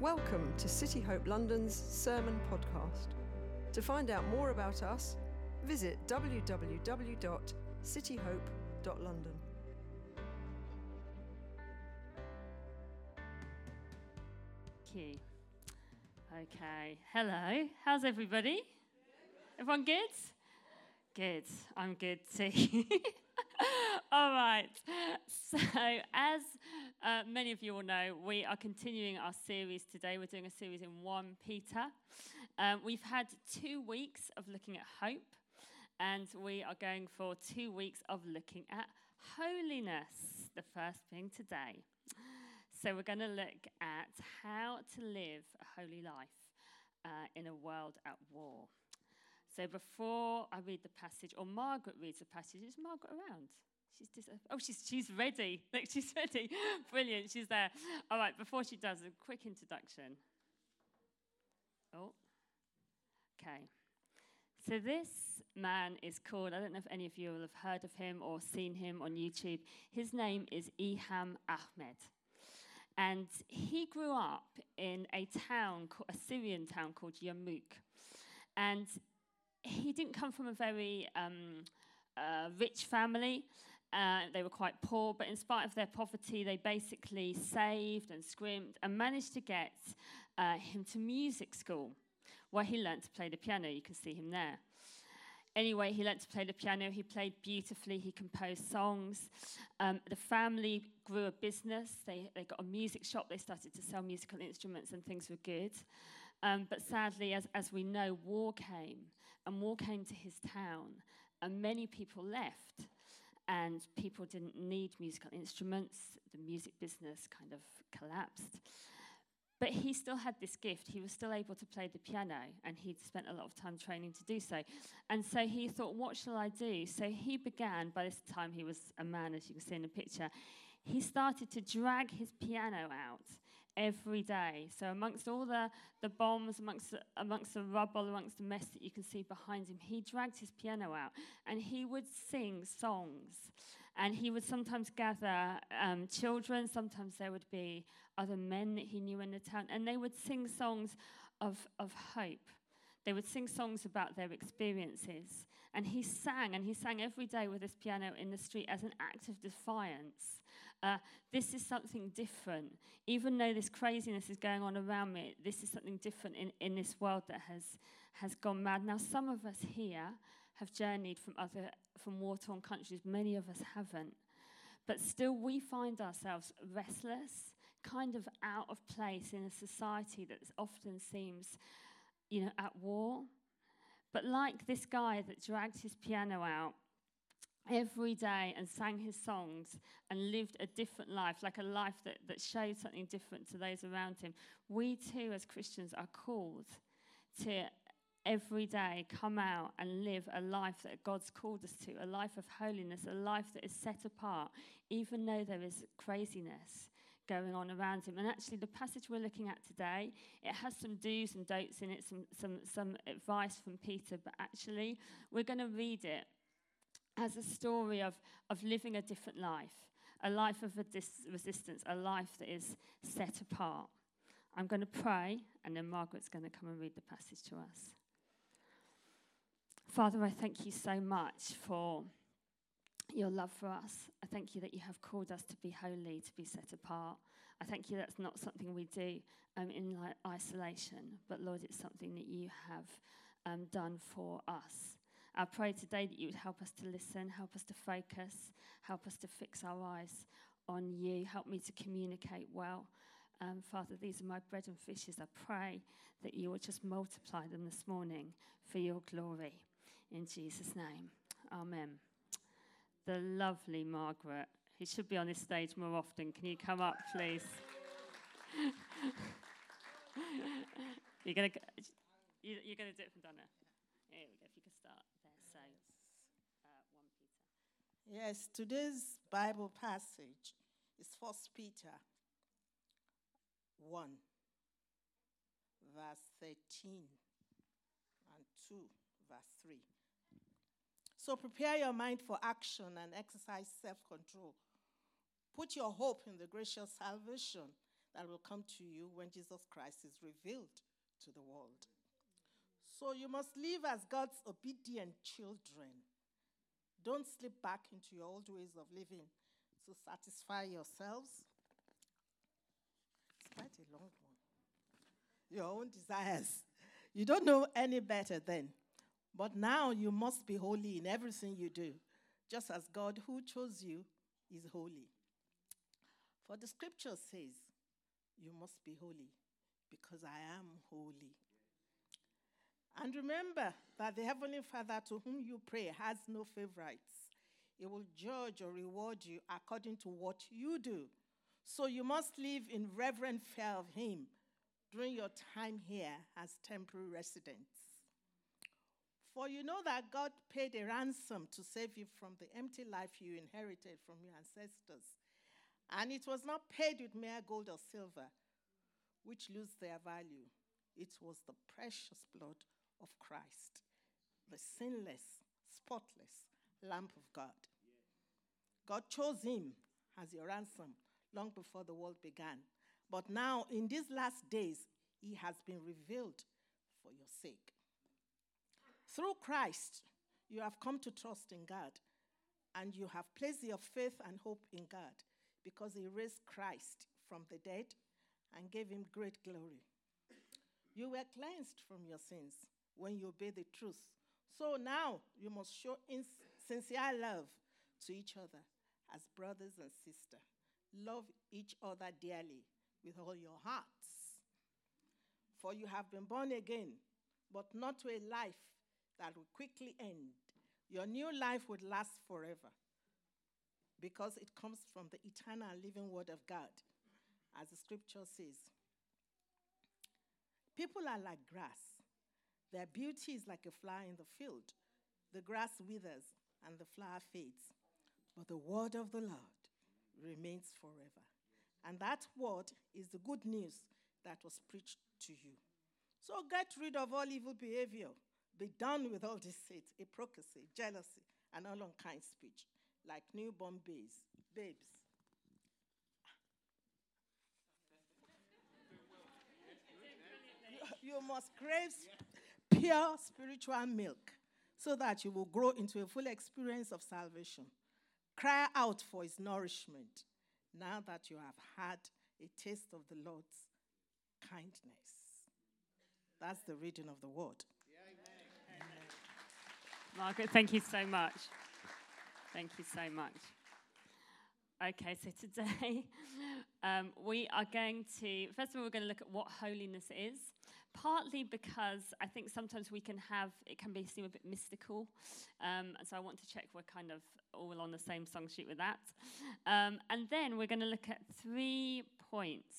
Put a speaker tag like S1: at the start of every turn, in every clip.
S1: Welcome to City Hope London's Sermon Podcast. To find out more about us, visit www.cityhope.london.
S2: Okay. Hello. How's everybody? Everyone good? Good. I'm good too. all right. So, as uh, many of you will know, we are continuing our series today. We're doing a series in 1 Peter. Um, we've had two weeks of looking at hope, and we are going for two weeks of looking at holiness, the first being today. So, we're going to look at how to live a holy life uh, in a world at war. So before I read the passage, or Margaret reads the passage, is Margaret around? She's dis- oh, she's, she's ready. Look, she's ready. Brilliant, she's there. All right, before she does, a quick introduction. Oh, okay. So this man is called, I don't know if any of you will have heard of him or seen him on YouTube. His name is Aeham Ahmad. And he grew up in a town, a Syrian town called Yarmouk. And he didn't come from a very um, uh, rich family. Uh, they were quite poor, but in spite of their poverty, they basically saved and scrimped and managed to get uh, him to music school, where he learned to play the piano. You can see him there. Anyway, he learned to play the piano. He played beautifully. He composed songs. Um, the family grew a business. They, they got a music shop. They started to sell musical instruments, and things were good. Um, but sadly, as, as we know, war came, and war came to his town, and many people left. And people didn't need musical instruments. The music business kind of collapsed. But he still had this gift. He was still able to play the piano, and he'd spent a lot of time training to do so. And so he thought, What shall I do? So he began, by this time he was a man, as you can see in the picture, he started to drag his piano out every day. So amongst all the, the bombs, amongst the, amongst the rubble, amongst the mess that you can see behind him, he dragged his piano out and he would sing songs. And he would sometimes gather um, children, sometimes there would be other men that he knew in the town, and they would sing songs of, of hope. They would sing songs about their experiences. And he sang, and he sang every day with his piano in the street as an act of defiance. Uh, this is something different. Even though this craziness is going on around me, this is something different in, in this world that has, has gone mad. Now, some of us here have journeyed from other from war-torn countries. Many of us haven't. But still, we find ourselves restless, kind of out of place in a society that often seems you know, at war. But like this guy that dragged his piano out every day and sang his songs and lived a different life, like a life that, that showed something different to those around him, we too, as Christians, are called to every day come out and live a life that God's called us to, a life of holiness, a life that is set apart, even though there is craziness going on around him. And actually, the passage we're looking at today, it has some do's and don'ts in it, some, some, some advice from Peter, but actually, we're going to read it as a story of, of living a different life, a life of resistance, a life that is set apart. I'm going to pray, and then Margaret's going to come and read the passage to us. Father, I thank you so much for your love for us. I thank you that you have called us to be holy, to be set apart. I thank you that's not something we do um, in isolation, but Lord, it's something that you have um, done for us. I pray today that you would help us to listen, help us to focus, help us to fix our eyes on you. Help me to communicate well. Um, Father, these are my bread and fishes. I pray that you will just multiply them this morning for your glory. In Jesus' name, amen the lovely Margaret, who should be on this stage more often. Can you come up, please? you're going to you're going to do it from down there. Here we go. If you could start there. So, uh, 1 Peter.
S3: Yes, today's Bible passage is First Peter 1, verse 13, and 2, verse 3. So prepare your mind for action and exercise self control. Put your hope in the gracious salvation that will come to you when Jesus Christ is revealed to the world. So you must live as God's obedient children. Don't slip back into your old ways of living to satisfy yourselves. It's quite a long one. Your own desires. You don't know any better then. But now you must be holy in everything you do, just as God who chose you is holy. For the scripture says, You must be holy because I am holy. And remember that the Heavenly Father to whom you pray has no favorites. He will judge or reward you according to what you do. So you must live in reverent fear of Him during your time here as temporary residents. For you know that God paid a ransom to save you from the empty life you inherited from your ancestors. And it was not paid with mere gold or silver, which lose their value. It was the precious blood of Christ, the sinless, spotless Lamb of God. God chose him as your ransom long before the world began. But now, in these last days, he has been revealed for your sake. Through Christ, you have come to trust in God, and you have placed your faith and hope in God because he raised Christ from the dead and gave him great glory. You were cleansed from your sins when you obey the truth. So now you must show sincere love to each other as brothers and sisters. Love each other dearly with all your hearts. For you have been born again, but not to a life that will quickly end. Your new life would last forever because it comes from the eternal living word of God, as the scripture says. People are like grass their beauty is like a flower in the field. The grass withers and the flower fades, but the word of the Lord remains forever. And that word is the good news that was preached to you. So get rid of all evil behavior. Be done with all deceit, hypocrisy, jealousy, and all unkind speech, like newborn babes. babes. you must crave pure spiritual milk so that you will grow into a full experience of salvation. Cry out for his nourishment now that you have had a taste of the Lord's kindness. That's the reading of the word.
S2: Margaret, thank you so much. Thank you so much. Okay, so today um, we are going to, first of all, we're going to look at what holiness is partly because I think sometimes we can have, it can be seem a bit mystical. Um, and so I want to check we're kind of all on the same song sheet with that. Um, and then we're going to look at three points.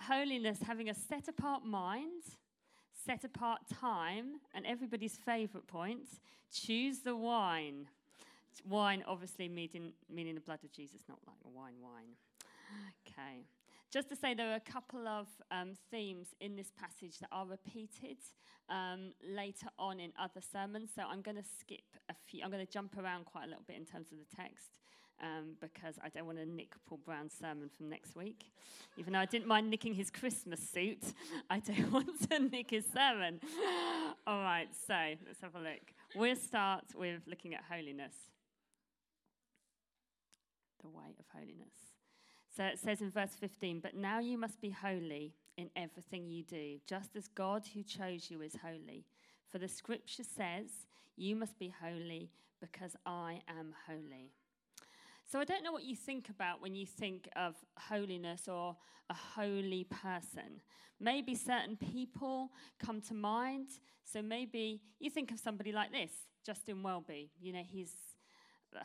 S2: Holiness, having a set apart mind, set apart time, and everybody's favorite point, choose the wine. Wine, obviously, meaning, meaning the blood of Jesus, not like a wine, wine. Okay. Just to say, there are a couple of um, themes in this passage that are repeated um, later on in other sermons. So I'm going to skip a few, I'm going to jump around quite a little bit in terms of the text. Um, because I don't want to nick Paul Brown's sermon from next week. Even though I didn't mind nicking his Christmas suit, I don't want to nick his sermon. All right, so let's have a look. We'll start with looking at holiness. The way of holiness. So it says in verse 15, But now you must be holy in everything you do, just as God who chose you is holy. For the scripture says, You must be holy because I am holy. So I don't know what you think about when you think of holiness or a holy person. Maybe certain people come to mind. So maybe you think of somebody like this, Justin Welby. You know, he's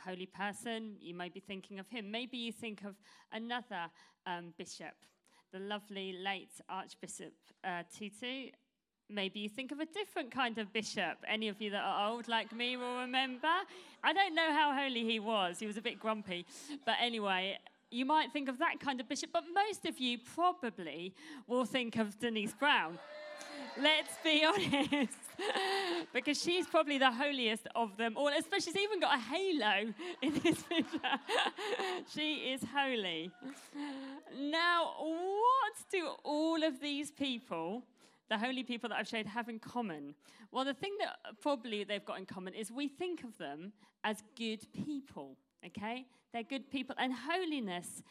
S2: holy person, you may be thinking of him. Maybe you think of another um, bishop, the lovely late Archbishop uh, Tutu. Maybe you think of a different kind of bishop. Any of you that are old like me will remember. I don't know how holy he was, he was a bit grumpy. But anyway, you might think of that kind of bishop, but most of you probably will think of Denise Brown. Let's be honest. because she's probably the holiest of them all. Especially, she's even got a halo in this picture. she is holy. Now, what do all of these people, the holy people that I've showed, have in common? Well, the thing that probably they've got in common is we think of them as good people. Okay, they're good people, and holiness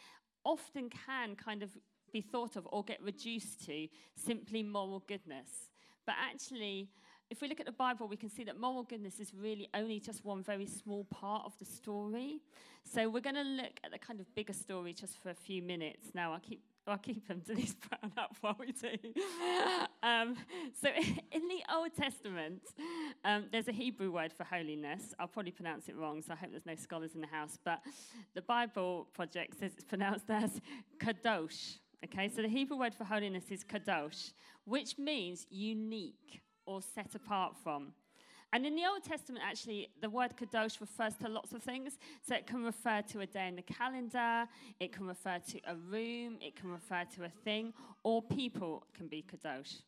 S2: often can kind of be thought of or get reduced to simply moral goodness. But actually, if we look at the Bible, we can see that moral goodness is really only just one very small part of the story. So we're going to look at the kind of bigger story just for a few minutes. Now, I'll keep I'll keep them to this brown up while we do. um, so, in the Old Testament, um, there's a Hebrew word for holiness. I'll probably pronounce it wrong, so I hope there's no scholars in the house. But the Bible Project says it's pronounced as kadosh. Okay, so the Hebrew word for holiness is kadosh, which means unique or set apart from. And in the Old Testament, actually, the word kadosh refers to lots of things. So it can refer to a day in the calendar, it can refer to a room, it can refer to a thing, or people can be kadosh.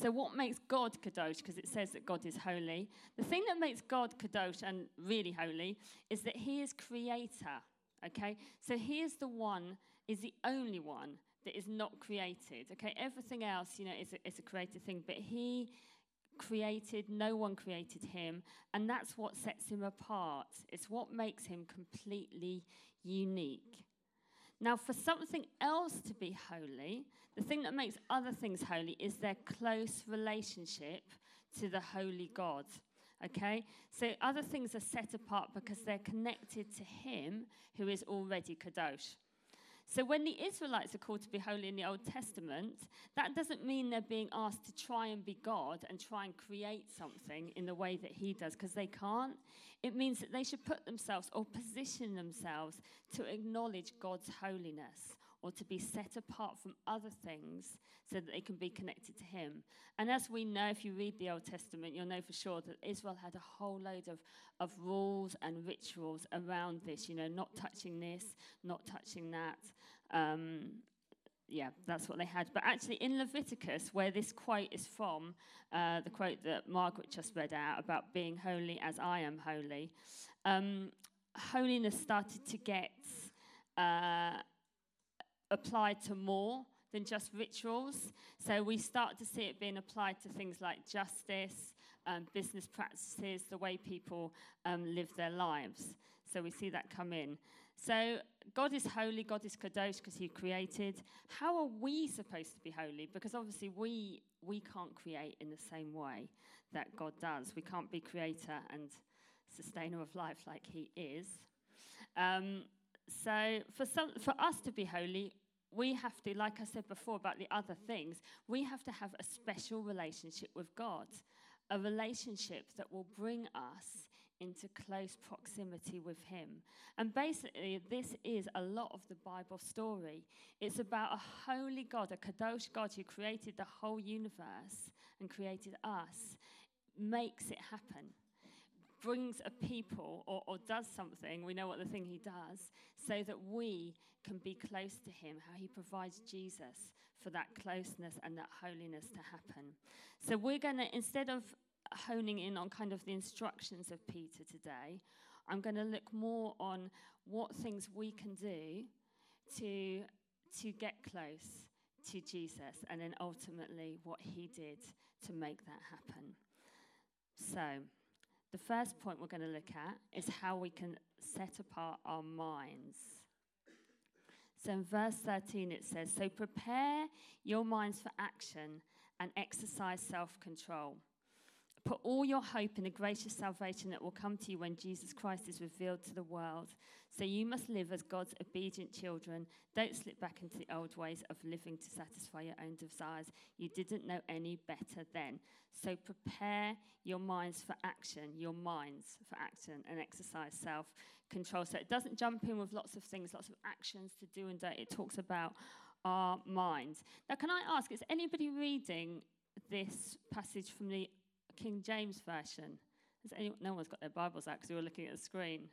S2: So, what makes God kadosh? Because it says that God is holy. The thing that makes God kadosh and really holy is that He is creator. Okay? So, He is the one is the only one that is not created. Okay, everything else, you know, is a, is a created thing, but he created, no one created him, and that's what sets him apart. It's what makes him completely unique. Now, for something else to be holy, the thing that makes other things holy is their close relationship to the holy God. Okay? So other things are set apart because they're connected to Him who is already Kadosh. So when the Israelites are called to be holy in the Old Testament, that doesn't mean they're being asked to try and be God and try and create something in the way that He does, because they can't. It means that they should put themselves or position themselves to acknowledge God's holiness or to be set apart from other things so that they can be connected to Him. And as we know, if you read the Old Testament, you'll know for sure that Israel had a whole load of, of rules and rituals around this, you know, not touching this, not touching that. Um, yeah, that's what they had. But actually, in Leviticus, where this quote is from, uh, the quote that Margaret just read out about being holy as I am holy, um, holiness started to get uh, applied to more than just rituals. So we start to see it being applied to things like justice, um, business practices, the way people um, live their lives. So we see that come in. So God is holy, God is kadosh because He created. How are we supposed to be holy? Because obviously we we can't create in the same way that God does. We can't be creator and sustainer of life like He is. Um, so for some, for us to be holy, we have to, like I said before about the other things, we have to have a special relationship with God, a relationship that will bring us into close proximity with Him. And basically, this is a lot of the Bible story. It's about a holy God, a Kadosh God who created the whole universe and created us, makes it happen. Brings a people or, or does something, we know what the thing he does, so that we can be close to him, how he provides Jesus for that closeness and that holiness to happen. So we're going to, instead of honing in on kind of the instructions of Peter today, I'm going to look more on what things we can do to, to get close to Jesus and then ultimately what he did to make that happen. So, the first point we're going to look at is how we can set apart our minds. So in verse 13 it says, So prepare your minds for action and exercise self control. Put all your hope in the gracious salvation that will come to you when Jesus Christ is revealed to the world. So you must live as God's obedient children. Don't slip back into the old ways of living to satisfy your own desires. You didn't know any better then. So prepare your minds for action, your minds for action, and exercise self control. So it doesn't jump in with lots of things, lots of actions to do and don't. It talks about our minds. Now, can I ask, is anybody reading this passage from the King James Version? Has anyone, no one's got their Bibles out because we were looking at the screen.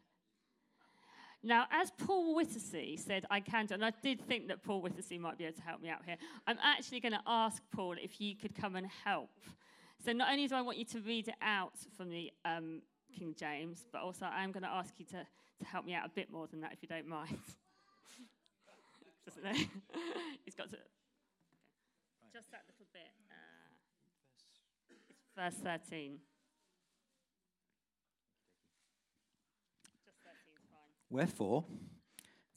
S2: Now, as Paul Whittersey said, I can do, and I did think that Paul Whittersey might be able to help me out here. I'm actually going to ask Paul if you could come and help So not only do I want you to read it out from the um, King James, but also I'm going to ask you to, to help me out a bit more than that, if you don't mind. Doesn't. He's got to. Just that little verse 13. Just 13 is fine.
S4: Wherefore,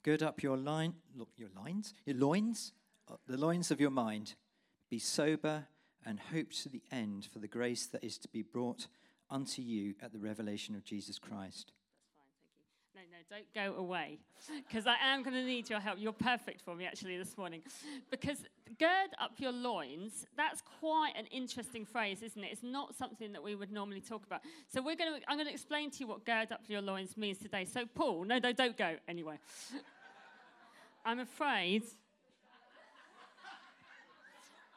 S4: gird up your line, look, your lines, your loins, uh, the loins of your mind. Be sober and hope to the end for the grace that is to be brought unto you at the revelation of Jesus Christ.
S2: That's fine, thank you. No, no, don't go away. Because I am going to need your help. You're perfect for me, actually, this morning. Because gird up your loins, that's quite an interesting phrase, isn't it? It's not something that we would normally talk about. So we're going to, I'm going to explain to you what gird up your loins means today. So, Paul, no, no, don't go anyway. I'm afraid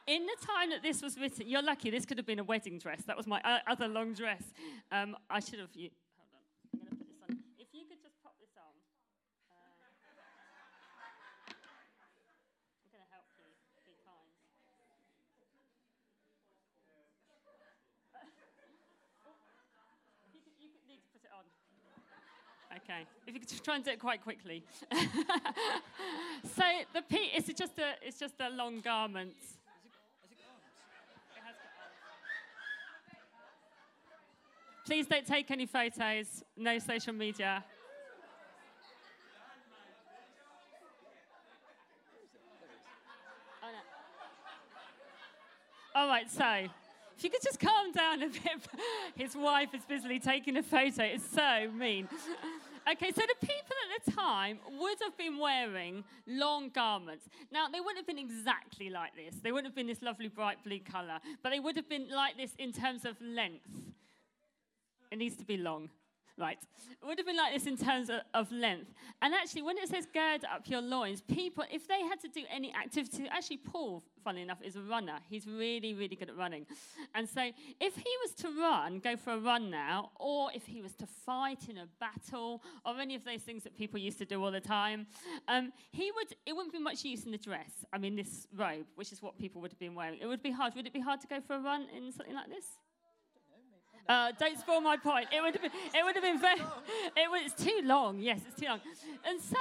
S2: in the time that this was written, you're lucky. This could have been a wedding dress. That was my uh, other long dress. Um, I should have. You, hold on. I'm going to put this on. If you could just pop this on. Uh, I'm going to help you. Be kind. you, could, you could need to put it on. Okay, if you could just try and do it quite quickly. so the P, it's just a, it's just a long garment. It has got arms. Please don't take any photos. No social media. All right, so if you could just calm down a bit. His wife is busily taking a photo. It's so mean. Okay, so the people at the time would have been wearing long garments. Now, they wouldn't have been exactly like this. They wouldn't have been this lovely bright blue colour, but they would have been like this in terms of length. It needs to be long. Right. It would have been like this in terms of, of, length. And actually, when it says gird up your loins, people, if they had to do any activity, actually, Paul, funnily enough, is a runner. He's really, really good at running. And so, if he was to run, go for a run now, or if he was to fight in a battle, or any of those things that people used to do all the time, um, he would, it wouldn't be much use in the dress. I mean, this robe, which is what people would have been wearing. It would be hard. Would it be hard to go for a run in something like this? Uh, don't spoil my point. It would have been. It would have been very. It was too long. Yes, it's too long. And so,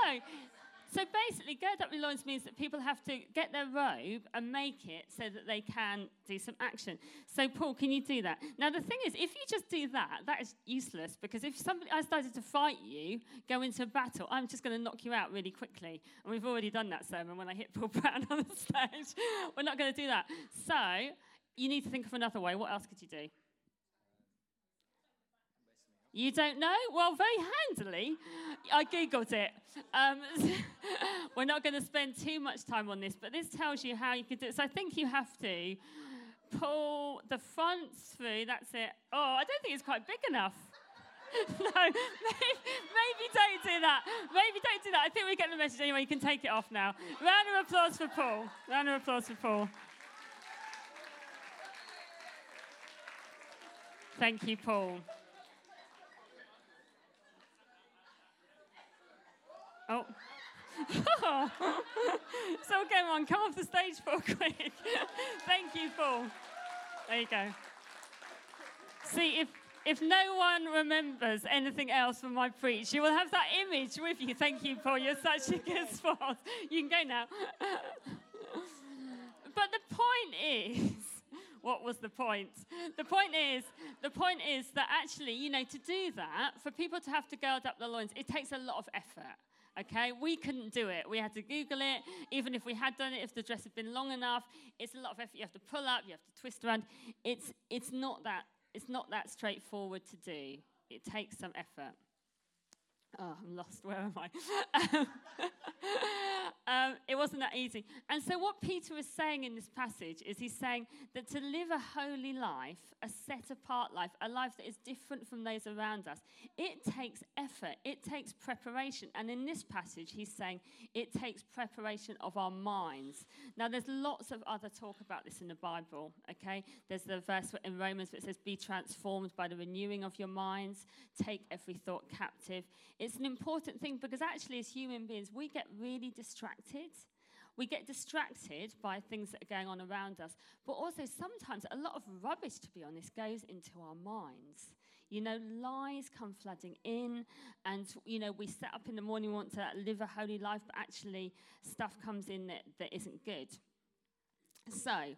S2: so basically, gird up your loins means that people have to get their robe and make it so that they can do some action. So, Paul, can you do that? Now, the thing is, if you just do that, that is useless because if somebody I started to fight you, go into a battle, I'm just going to knock you out really quickly. And we've already done that sermon when I hit Paul Brown on the stage. We're not going to do that. So, you need to think of another way. What else could you do? You don't know? Well, very handily, I googled it. Um, we're not going to spend too much time on this, but this tells you how you can do it. So I think you have to pull the front through. That's it. Oh, I don't think it's quite big enough. no, maybe, maybe, don't do that. Maybe don't do that. I think we get the message anyway. You can take it off now. Round of applause for Paul. Round of applause for Paul. Thank you, Paul. Oh. so come on, come off the stage, Paul, quick. Thank you, Paul. There you go. See, if if no one remembers anything else from my preach, you will have that image with you. Thank you, Paul. You're such a good sport. You can go now. but the point is, what was the point? The point is, the point is that actually, you know, to do that, for people to have to gird up their loins, it takes a lot of effort. Okay, we couldn't do it. We had to Google it. Even if we had done it, if the dress had been long enough, it's a lot of effort. You have to pull up, you have to twist around. It's, it's, not, that, it's not that straightforward to do. It takes some effort. Oh, I'm lost. Where am I? um, it wasn't that easy. And so, what Peter is saying in this passage is he's saying that to live a holy life, a set apart life, a life that is different from those around us, it takes effort, it takes preparation. And in this passage, he's saying it takes preparation of our minds. Now, there's lots of other talk about this in the Bible, okay? There's the verse in Romans that says, Be transformed by the renewing of your minds, take every thought captive. It's an important thing because actually, as human beings, we get really distracted. we get distracted by things that are going on around us. But also, sometimes a lot of rubbish, to be honest, goes into our minds. You know, lies come flooding in, and, you know, we set up in the morning, we want to live a holy life, but actually, stuff comes in that, that isn't good. So,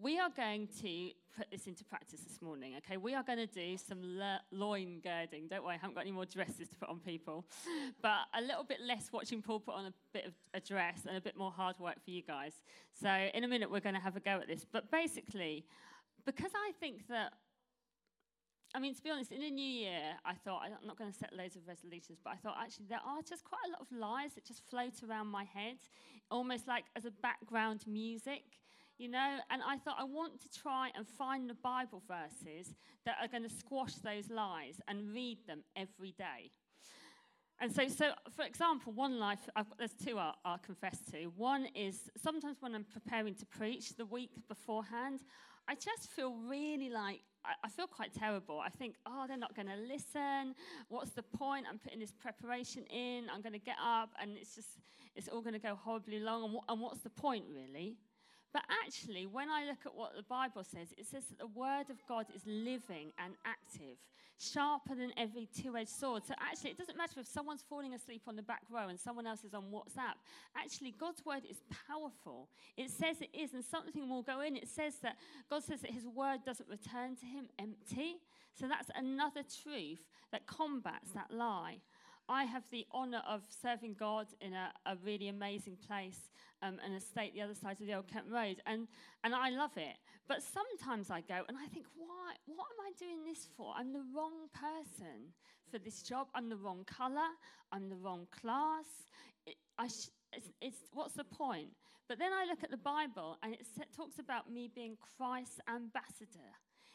S2: we are going to put this into practice this morning, okay? We are going to do some lo- loin girding. Don't worry, I haven't got any more dresses to put on people. but a little bit less watching Paul put on a bit of a dress and a bit more hard work for you guys. So in a minute, we're going to have a go at this. But basically, because I think that I mean, to be honest, in a new year, I thought, I'm not going to set loads of resolutions, but I thought actually there are just quite a lot of lies that just float around my head, almost like as a background music you know, and I thought I want to try and find the Bible verses that are going to squash those lies and read them every day. And so, so for example, one life, got, there's two I'll, I'll confess to. One is sometimes when I'm preparing to preach the week beforehand, I just feel really like I, feel quite terrible. I think, oh, they're not going to listen. What's the point? I'm putting this preparation in. I'm going to get up, and it's just, it's all going to go horribly long. And, and what's the point, really? But actually, when I look at what the Bible says, it says that the Word of God is living and active, sharper than every two edged sword. So actually, it doesn't matter if someone's falling asleep on the back row and someone else is on WhatsApp. Actually, God's Word is powerful. It says it is, and something will go in. It says that God says that His Word doesn't return to Him empty. So that's another truth that combats that lie. I have the honor of serving God in a, a really amazing place, um, an estate the other side of the Old Kent Road, and, and I love it. But sometimes I go and I think, why? What am I doing this for? I'm the wrong person for this job. I'm the wrong colour. I'm the wrong class. It, I sh- it's, it's, what's the point? But then I look at the Bible and it talks about me being Christ's ambassador.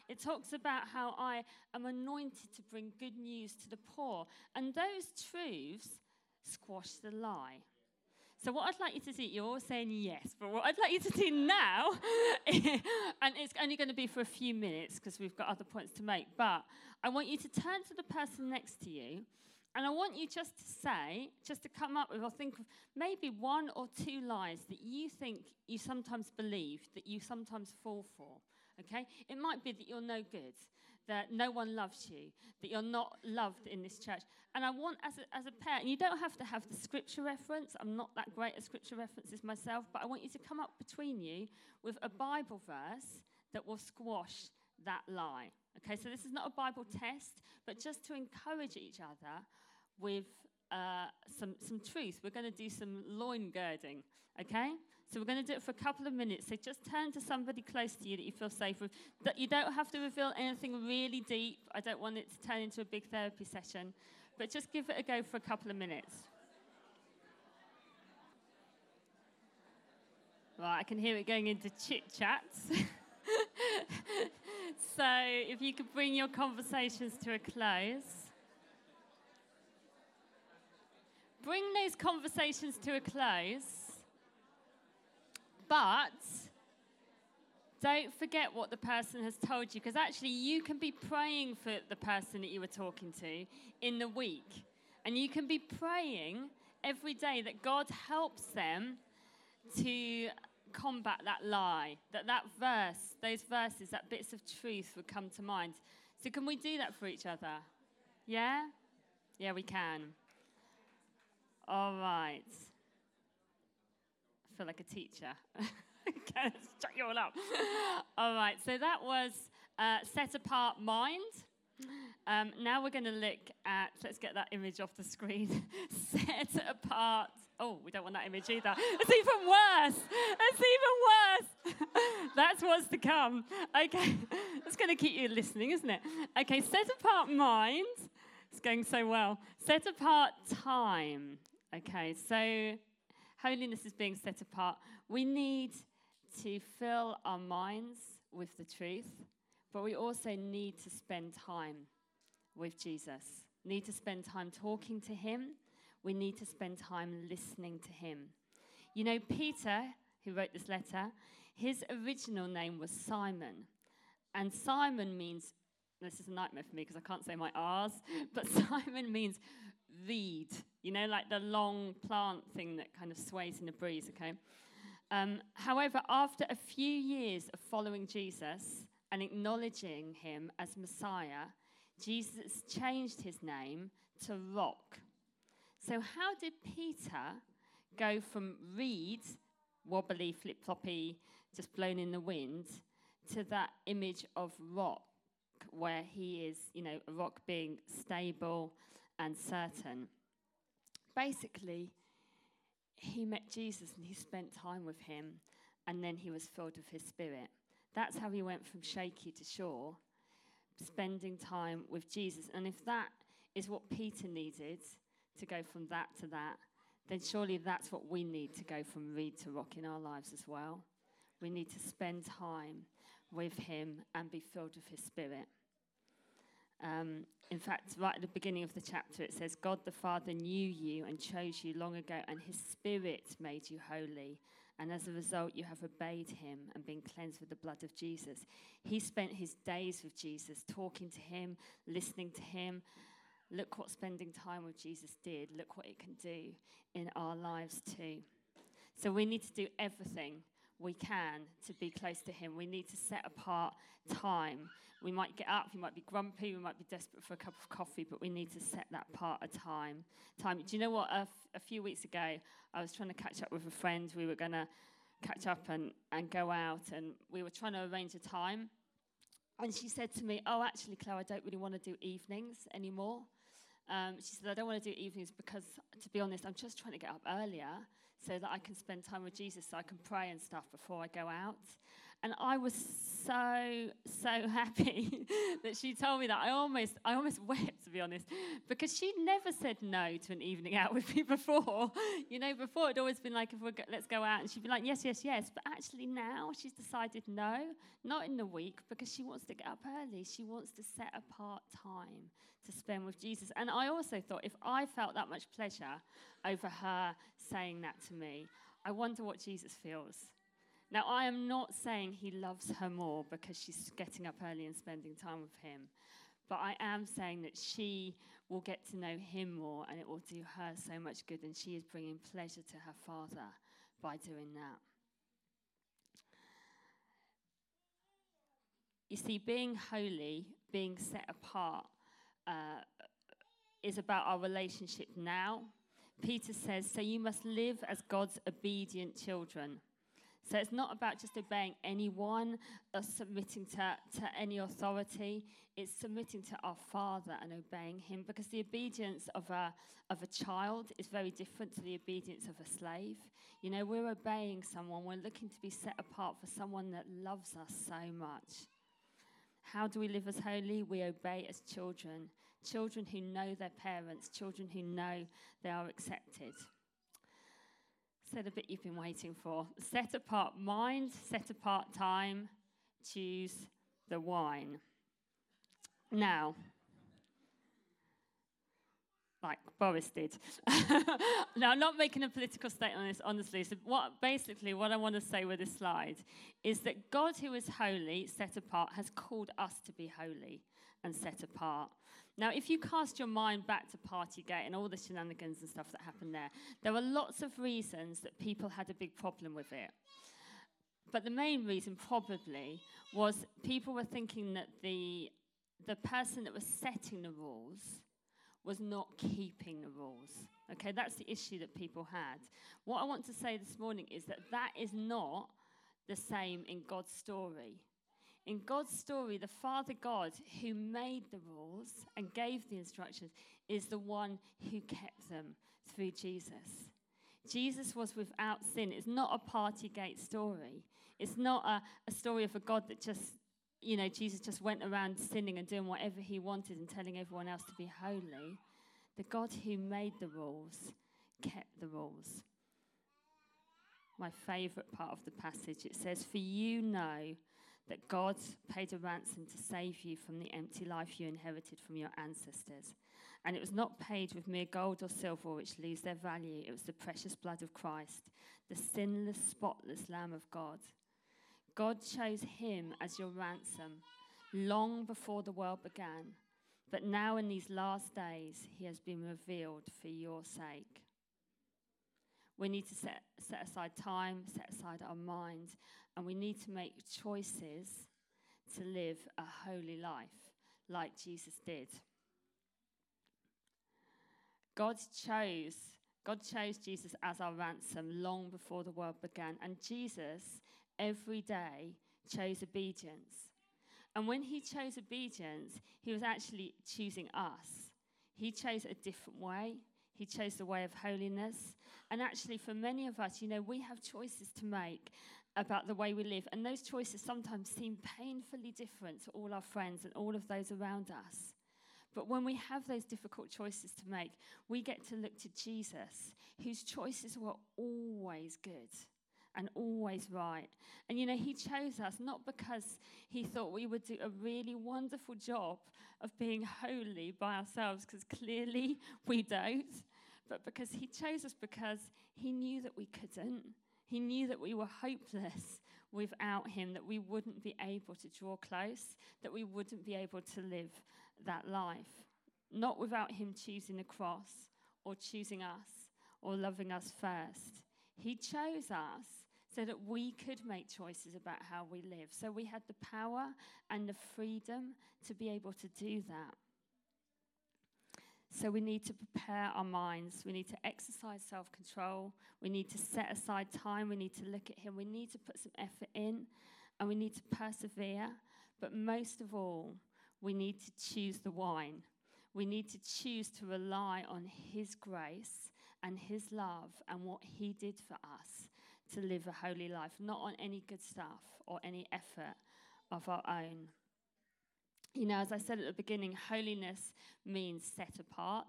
S2: It talks about how I am anointed to bring good news to the poor. And those truths squash the lie. So, what I'd like you to do, you're all saying yes, but what I'd like you to do now, and it's only going to be for a few minutes because we've got other points to make, but I want you to turn to the person next to you, and I want you just to say, just to come up with or think of maybe one or two lies that you think you sometimes believe, that you sometimes fall for okay? It might be that you're no good, that no one loves you, that you're not loved in this church. And I want, as a, as a parent, you don't have to have the scripture reference. I'm not that great at scripture references myself, but I want you to come up between you with a Bible verse that will squash that lie. Okay, so this is not a Bible test, but just to encourage each other with uh, some, some truth. We're going to do some loin girding, okay? So we're going to do it for a couple of minutes. So just turn to somebody close to you that you feel safe with. That you don't have to reveal anything really deep. I don't want it to turn into a big therapy session, but just give it a go for a couple of minutes. Right, I can hear it going into chit chats. so if you could bring your conversations to a close. Bring those conversations to a close. But don't forget what the person has told you, because actually, you can be praying for the person that you were talking to in the week. And you can be praying every day that God helps them to combat that lie, that that verse, those verses, that bits of truth would come to mind. So, can we do that for each other? Yeah? Yeah, we can. All right feel like a teacher. let's you all up. all right, so that was uh, set apart mind. Um, now we're going to look at, let's get that image off the screen. set apart. Oh, we don't want that image either. It's even worse. It's even worse. That's what's to come. Okay, that's going to keep you listening, isn't it? Okay, set apart mind. It's going so well. Set apart time. Okay, so holiness is being set apart. We need to fill our minds with the truth, but we also need to spend time with Jesus. Need to spend time talking to him. We need to spend time listening to him. You know, Peter, who wrote this letter, his original name was Simon. And Simon means, this is a nightmare for me because I can't say my R's, but Simon means reed You know, like the long plant thing that kind of sways in the breeze, okay? Um, however, after a few years of following Jesus and acknowledging him as Messiah, Jesus changed his name to Rock. So, how did Peter go from reed, wobbly, flip floppy, just blown in the wind, to that image of rock, where he is, you know, a rock being stable and certain? Basically, he met Jesus and he spent time with him, and then he was filled with his spirit. That's how he went from shaky to sure, spending time with Jesus. And if that is what Peter needed to go from that to that, then surely that's what we need to go from reed to rock in our lives as well. We need to spend time with him and be filled with his spirit. Um, in fact, right at the beginning of the chapter, it says, God the Father knew you and chose you long ago, and his Spirit made you holy. And as a result, you have obeyed him and been cleansed with the blood of Jesus. He spent his days with Jesus, talking to him, listening to him. Look what spending time with Jesus did. Look what it can do in our lives too. So we need to do everything we can to be close to Him. We need to set apart time. We might get up, we might be grumpy, we might be desperate for a cup of coffee, but we need to set that part of time. Time. Do you know what? A, f- a few weeks ago, I was trying to catch up with a friend. We were going to catch up and, and go out, and we were trying to arrange a time. And she said to me, Oh, actually, Claire, I don't really want to do evenings anymore. Um, she said, I don't want to do evenings because, to be honest, I'm just trying to get up earlier so that I can spend time with Jesus, so I can pray and stuff before I go out. And I was so, so happy that she told me that. I almost, I almost wept, to be honest, because she never said no to an evening out with me before. You know, before it'd always been like, if we're go, let's go out, and she'd be like, yes, yes, yes. But actually now she's decided no, not in the week, because she wants to get up early. She wants to set apart time to spend with Jesus. And I also thought, if I felt that much pleasure over her saying that to me, I wonder what Jesus feels. Now, I am not saying he loves her more because she's getting up early and spending time with him, but I am saying that she will get to know him more and it will do her so much good, and she is bringing pleasure to her father by doing that. You see, being holy, being set apart, uh, is about our relationship now. Peter says, So you must live as God's obedient children. So it's not about just obeying anyone or submitting to, to any authority. It's submitting to our Father and obeying Him because the obedience of a, of a child is very different to the obedience of a slave. You know, we're obeying someone, we're looking to be set apart for someone that loves us so much. How do we live as holy? We obey as children, children who know their parents, children who know they are accepted said a bit you've been waiting for. Set apart mind, set apart time, choose the wine. Now, like Boris did. now, I'm not making a political statement on this, honestly. So, what basically what I want to say with this slide is that God, who is holy, set apart, has called us to be holy and set apart. Now, if you cast your mind back to Partygate and all the shenanigans and stuff that happened there, there were lots of reasons that people had a big problem with it. But the main reason, probably, was people were thinking that the, the person that was setting the rules was not keeping the rules. Okay, that's the issue that people had. What I want to say this morning is that that is not the same in God's story. In God's story, the Father God who made the rules and gave the instructions is the one who kept them through Jesus. Jesus was without sin. It's not a party gate story. It's not a, a story of a God that just, you know, Jesus just went around sinning and doing whatever he wanted and telling everyone else to be holy. The God who made the rules kept the rules. My favorite part of the passage it says, For you know that God paid a ransom to save you from the empty life you inherited from your ancestors. And it was not paid with mere gold or silver, which lose their value. It was the precious blood of Christ, the sinless, spotless Lamb of God. God chose him as your ransom long before the world began. But now, in these last days, he has been revealed for your sake. We need to set, set aside time, set aside our mind, and we need to make choices to live a holy life like Jesus did. God chose God chose Jesus as our ransom long before the world began, and Jesus every day chose obedience. And when he chose obedience, he was actually choosing us. He chose a different way. He chose the way of holiness. And actually, for many of us, you know, we have choices to make about the way we live. And those choices sometimes seem painfully different to all our friends and all of those around us. But when we have those difficult choices to make, we get to look to Jesus, whose choices were always good and always right. And you know, He chose us not because He thought we would do a really wonderful job of being holy by ourselves, because clearly we don't, but because He chose us because He knew that we couldn't. He knew that we were hopeless without Him, that we wouldn't be able to draw close, that we wouldn't be able to live that life. Not without Him choosing the cross or choosing us or loving us first. He chose us so that we could make choices about how we live. So we had the power and the freedom to be able to do that. So we need to prepare our minds. We need to exercise self control. We need to set aside time. We need to look at Him. We need to put some effort in and we need to persevere. But most of all, we need to choose the wine. We need to choose to rely on His grace and His love and what He did for us to live a holy life, not on any good stuff or any effort of our own. You know, as I said at the beginning, holiness means set apart.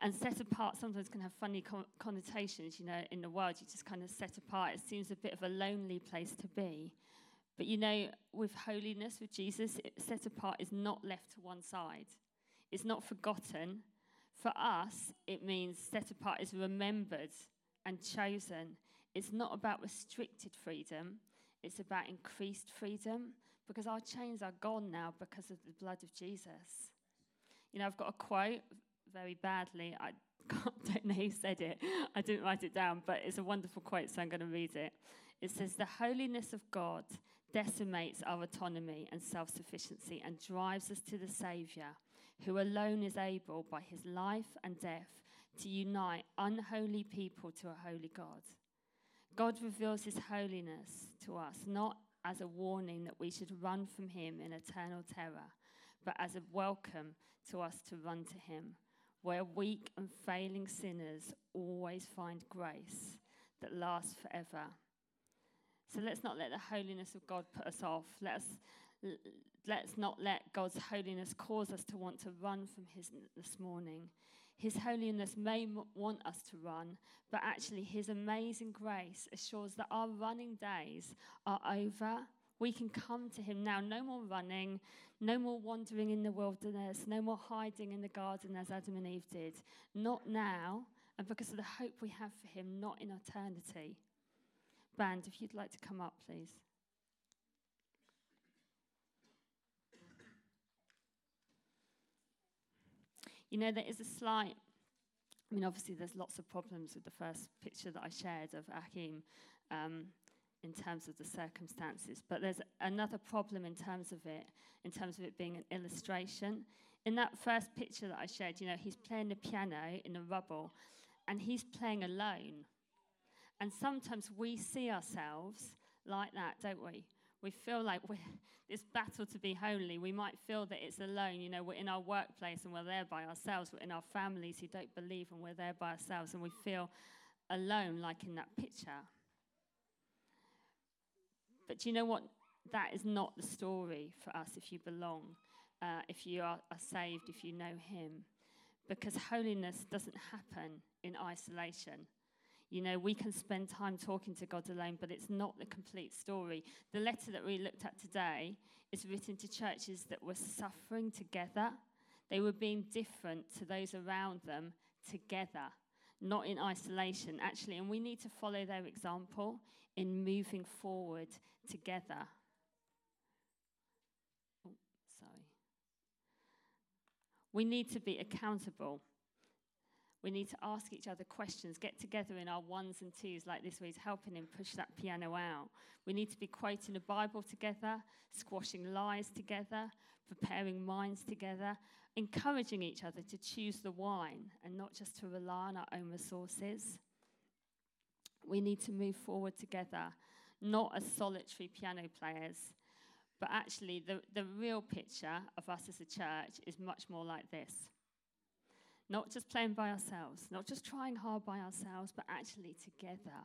S2: And set apart sometimes can have funny connotations, you know, in the world. You just kind of set apart. It seems a bit of a lonely place to be. But you know, with holiness, with Jesus, set apart is not left to one side, it's not forgotten. For us, it means set apart is remembered and chosen. It's not about restricted freedom, it's about increased freedom because our chains are gone now because of the blood of Jesus. You know, I've got a quote very badly. I don't know who said it. I didn't write it down, but it's a wonderful quote, so I'm going to read it. It says, The holiness of God decimates our autonomy and self sufficiency and drives us to the Saviour, who alone is able, by his life and death, to unite unholy people to a holy God. God reveals his holiness to us, not as a warning that we should run from him in eternal terror, but as a welcome to us to run to him, where weak and failing sinners always find grace that lasts forever so let's not let the holiness of God put us off. Let us, let's not let God's holiness cause us to want to run from His this morning. His holiness may want us to run, but actually, His amazing grace assures that our running days are over. We can come to Him now. No more running, no more wandering in the wilderness, no more hiding in the garden as Adam and Eve did. Not now, and because of the hope we have for Him, not in eternity. Band, if you'd like to come up, please. You know, there is a slight, I mean, obviously, there's lots of problems with the first picture that I shared of Aeham um, in terms of the circumstances, but there's another problem in terms of it, in terms of it being an illustration. In that first picture that I shared, you know, he's playing the piano in the rubble and he's playing alone. And sometimes we see ourselves like that, don't we? We feel like this battle to be holy. We might feel that it's alone. You know, we're in our workplace and we're there by ourselves. We're in our families who don't believe and we're there by ourselves and we feel alone, like in that picture. But you know what? That is not the story for us if you belong, uh, if you are, are saved, if you know Him. Because holiness doesn't happen in isolation. You know, we can spend time talking to God alone, but it's not the complete story. The letter that we looked at today is written to churches that were suffering together. They were being different to those around them together, not in isolation, actually. And we need to follow their example in moving forward together. Oh, sorry. We need to be accountable. We need to ask each other questions, get together in our ones and twos like this, where he's helping him push that piano out. We need to be quoting the Bible together, squashing lies together, preparing minds together, encouraging each other to choose the wine and not just to rely on our own resources. We need to move forward together, not as solitary piano players, but actually, the, the real picture of us as a church is much more like this. Not just playing by ourselves, not just trying hard by ourselves, but actually together,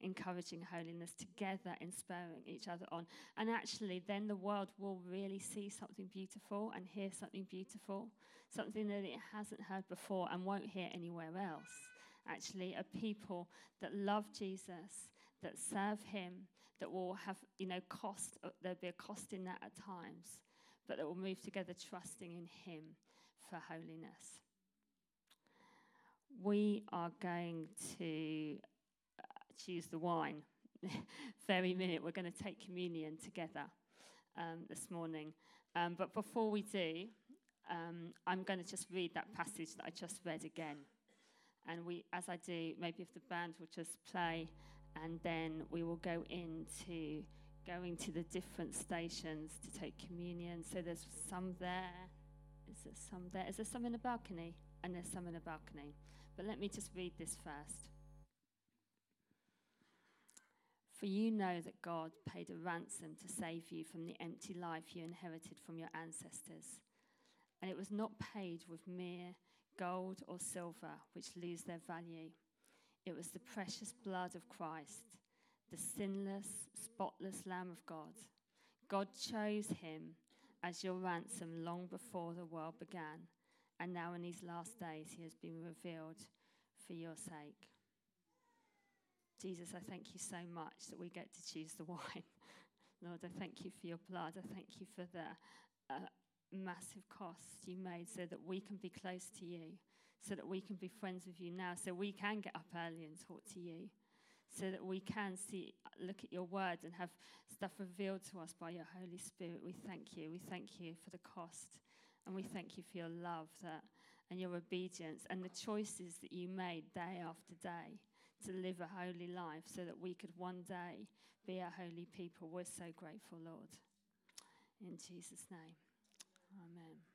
S2: encouraging holiness, together, inspiring each other on. And actually, then the world will really see something beautiful and hear something beautiful, something that it hasn't heard before and won't hear anywhere else. Actually, a people that love Jesus, that serve Him, that will have, you know, cost, uh, there'll be a cost in that at times, but that will move together trusting in Him for holiness. We are going to uh, choose the wine. Very minute, we're going to take communion together um, this morning. Um, but before we do, um, I'm going to just read that passage that I just read again. And we, as I do, maybe if the band will just play and then we will go into going to the different stations to take communion. So there's some there. Is there some there? Is there some in the balcony? And there's some in the balcony. But let me just read this first. For you know that God paid a ransom to save you from the empty life you inherited from your ancestors. And it was not paid with mere gold or silver, which lose their value it was the precious blood of Christ, the sinless, spotless Lamb of God. God chose him as your ransom long before the world began, and now in these last days he has been revealed for your sake. Jesus, I thank you so much that we get to choose the wine. Lord, I thank you for your blood. I thank you for the uh, massive cost you made so that we can be close to you so that we can be friends with you now, so we can get up early and talk to you, so that we can see, look at your word and have stuff revealed to us by your Holy Spirit. We thank you. We thank you for the cost, and we thank you for your love that, and your obedience and the choices that you made day after day to live a holy life so that we could one day be a holy people. We're so grateful, Lord. In Jesus' name, amen.